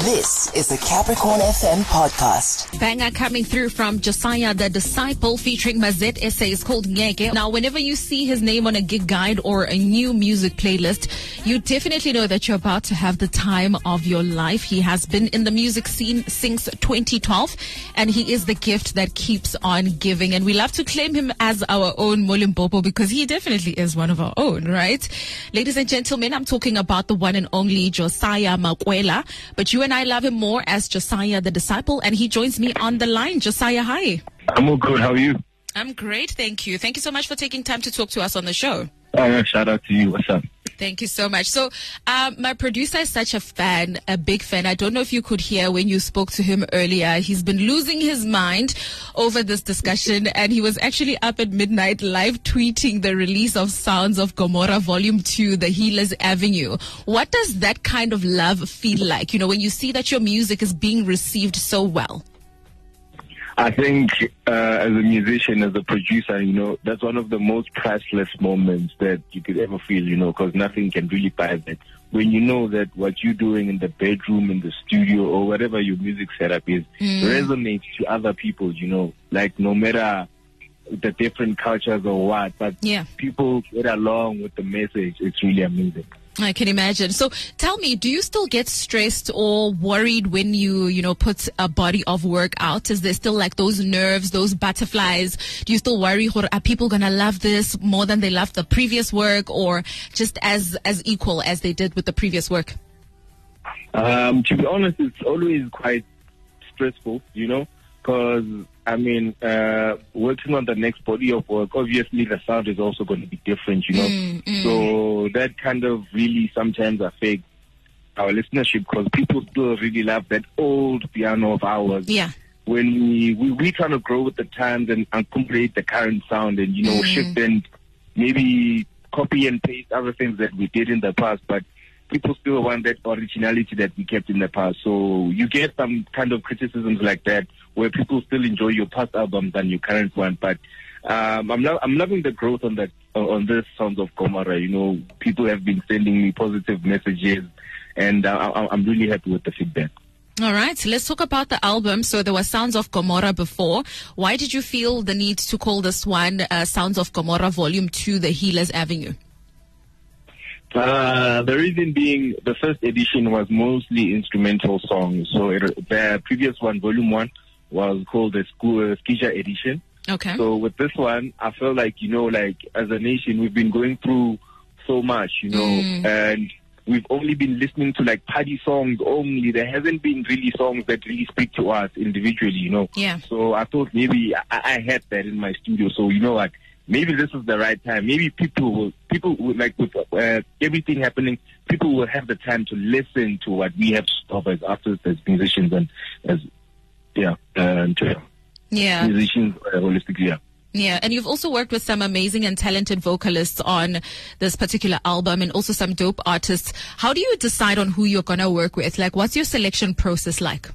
This is the Capricorn FM podcast. Banger coming through from Josiah De Disciple featuring Mazet SA called Ngeke. Now, whenever you see his name on a gig guide or a new music playlist, you definitely know that you're about to have the time of your life. He has been in the music scene since 2012 and he is the gift that keeps on giving. And we love to claim him as our own Molimbopo because he definitely is one of our own, right? Ladies and gentlemen, I'm talking about the one and only Josiah Makoela, but you and I love him more as Josiah De Disciple and he joins me on the line. Josiah, hi. I'm all good. How are you? I'm great, thank you. Thank you so much for taking time to talk to us on the show. Uh, shout out to you. What's up? Thank you so much. So, um, my producer is such a fan, a big fan. I don't know if you could hear when you spoke to him earlier. He's been losing his mind over this discussion, and he was actually up at midnight live tweeting the release of Sounds of Gomora Volume 2, The Healer's Avenue. What does that kind of love feel like, you know, when you see that your music is being received so well? I think uh, as a musician, as a producer, you know, that's one of the most priceless moments that you could ever feel, you know, because nothing can really buy that. When you know that what you're doing in the bedroom, in the studio, or whatever your music setup is, Mm. resonates to other people, you know, like no matter the different cultures or what, but Yeah. people get along with the message. It's really amazing. I can imagine. So tell me, do you still get stressed or worried when you, you know, put a body of work out? Is there still like those nerves, those butterflies? Do you still worry, "Hore, are people going to love this more than they loved the previous work or just as, as equal as they did with the previous work? Um, to be honest, it's always quite stressful, you know, because I mean, uh, working on the next body of work, obviously the sound is also going to be different, you know. Mm, mm. So that kind of really sometimes affects our listenership because people still really love that old piano of ours. Yeah. When we, we we trying to grow with the times and incorporate the current sound and you know Mm. shift and maybe copy and paste other things that we did in the past, but people still want that originality that we kept in the past. So you get some kind of criticisms like that where people still enjoy your past albums than your current one. But um, I'm lo- I'm loving the growth on that on this Sounds of Gomora. You know, people have been sending me positive messages, and uh, I'm really happy with the feedback. All right. So let's talk about the album. So there were Sounds of Gomora before. Why did you feel the need to call this one uh, Sounds of Gomora Volume 2, The Healer's Avenue? Uh, the reason being, the first edition was mostly instrumental songs. So it, the previous one, Volume One, was called the School uh, Skisha edition. Okay. So with this one, I feel like you know, like as a nation, we've been going through so much, you know, Mm. and we've only been listening to like party songs only. There hasn't been really songs that really speak to us individually, you know. Yeah. So I thought maybe I, I had that in my studio. So you know like Maybe this is the right time. Maybe people will, people will like with uh, everything happening, people will have the time to listen to what we have to offer as artists, as musicians, and as yeah, and uh, Yeah. musicians uh, holistically. Yeah. Yeah, and you've also worked with some amazing and talented vocalists on this particular album and also some dope artists. How do you decide on who you're going to work with? Like, what's your selection process like?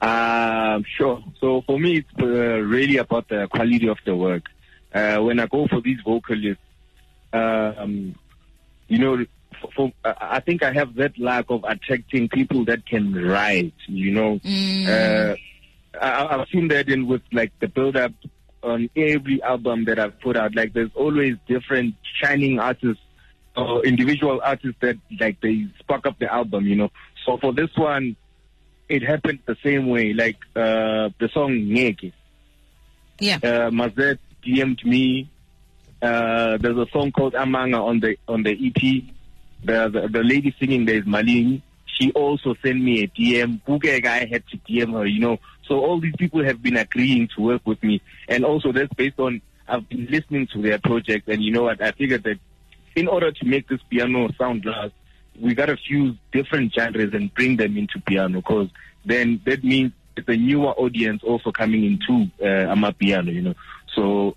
Um, sure. So for me, it's uh, really about the quality of the work. Uh, when I go for these vocalists, um, you know, for, for, I think I have that lack of attracting people that can write. You know, Mm. uh, I, I've seen that in with like the build up on every album that I've put out. Like, there's always different shining artists or individual artists that like they spark up the album. You know, so for this one it happened the same way. Like uh, the song Ngeke. Yeah. Uh, Mazet DM'd me. Uh, there's a song called Amanga on the on the EP. The the, the lady singing there is Malini. She also sent me a DM. Bukeka, I had to DM her, you know. So all these people have been agreeing to work with me, and also that's based on I've been listening to their project, and you know what? I figured that in order to make this piano sound last, we gotta fuse different genres and bring them into piano, because then that means it's a newer audience also coming into uh, amapiano, you know. So,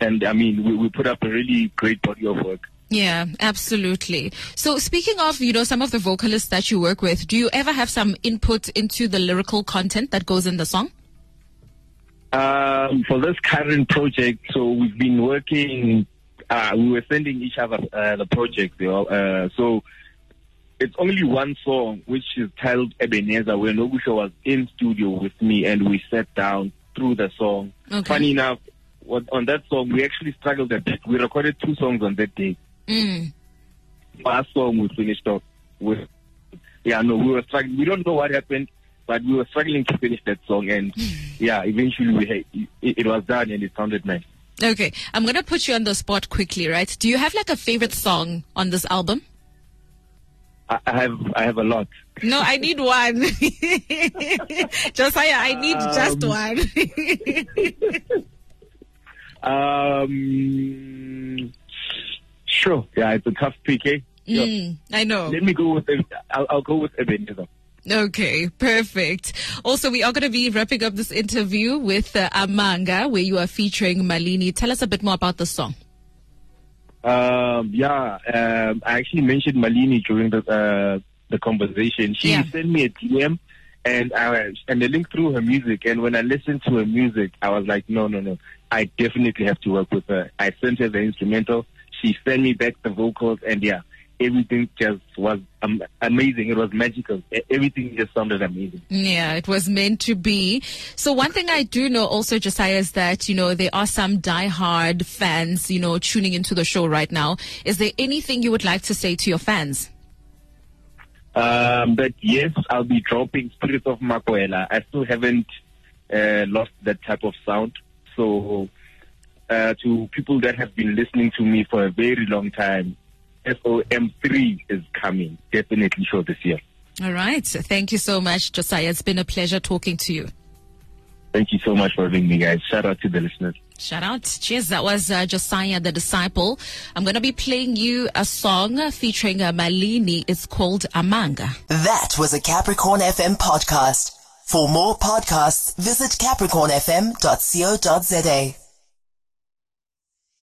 and I mean, we, we put up a really great body of work. Yeah, absolutely. So speaking of, you know, some of the vocalists that you work with, do you ever have some input into the lyrical content that goes in the song? Um, for this current project, so we've been working. Uh, we were sending each other uh, the project, you know, uh, so it's only one song which is titled Ebenezer, where Nobusho was in studio with me and we sat down through the song. Okay. Funny enough, on that song we actually struggled a bit. We recorded two songs on that day. Mm. Last song we finished off with. Yeah, no, we were struggling. We don't know what happened, but we were struggling to finish that song, and yeah, eventually we had, it, it was done and it sounded nice. Okay, I'm gonna put you on the spot quickly, right? Do you have like a favorite song on this album? I, have I have a lot. No, I need one. Josiah, I need just Um, one. Um, sure. Yeah, it's a tough PK. Mm, I know. Let me go with. I'll, I'll go with Ebenezer. Okay, perfect. Also, we are going to be wrapping up this interview with uh, Amanga, where you are featuring Malini. Tell us a bit more about the song. Um, yeah, um, I actually mentioned Malini during the uh, the conversation. She Yeah. sent me a DM, and I and the link through her music. And when I listened to her music, I was like, no, no, no, I definitely have to work with her. I sent her the instrumental. She sent me back the vocals, and yeah, everything just was um, amazing. It was magical. Everything just sounded amazing. Yeah, it was meant to be. So one thing I do know also, Josiah, is that, you know, there are some diehard fans, you know, tuning into the show right now. Is there anything you would like to say to your fans? Um, but yes, I'll be dropping Spirits of Makoela. I still haven't uh, lost that type of sound. So, uh, to people that have been listening to me for a very long time, SOM3 is coming. Definitely sure this year. All right. Thank you so much, Josiah. It's been a pleasure talking to you. Thank you so much for having me, guys. Shout out to the listeners. Shout out. Cheers. That was uh, Josiah De Disciple. I'm going to be playing you a song featuring uh, Malini. It's called Amanga. That was a Capricorn FM podcast. For more podcasts, visit capricornfm.co.za.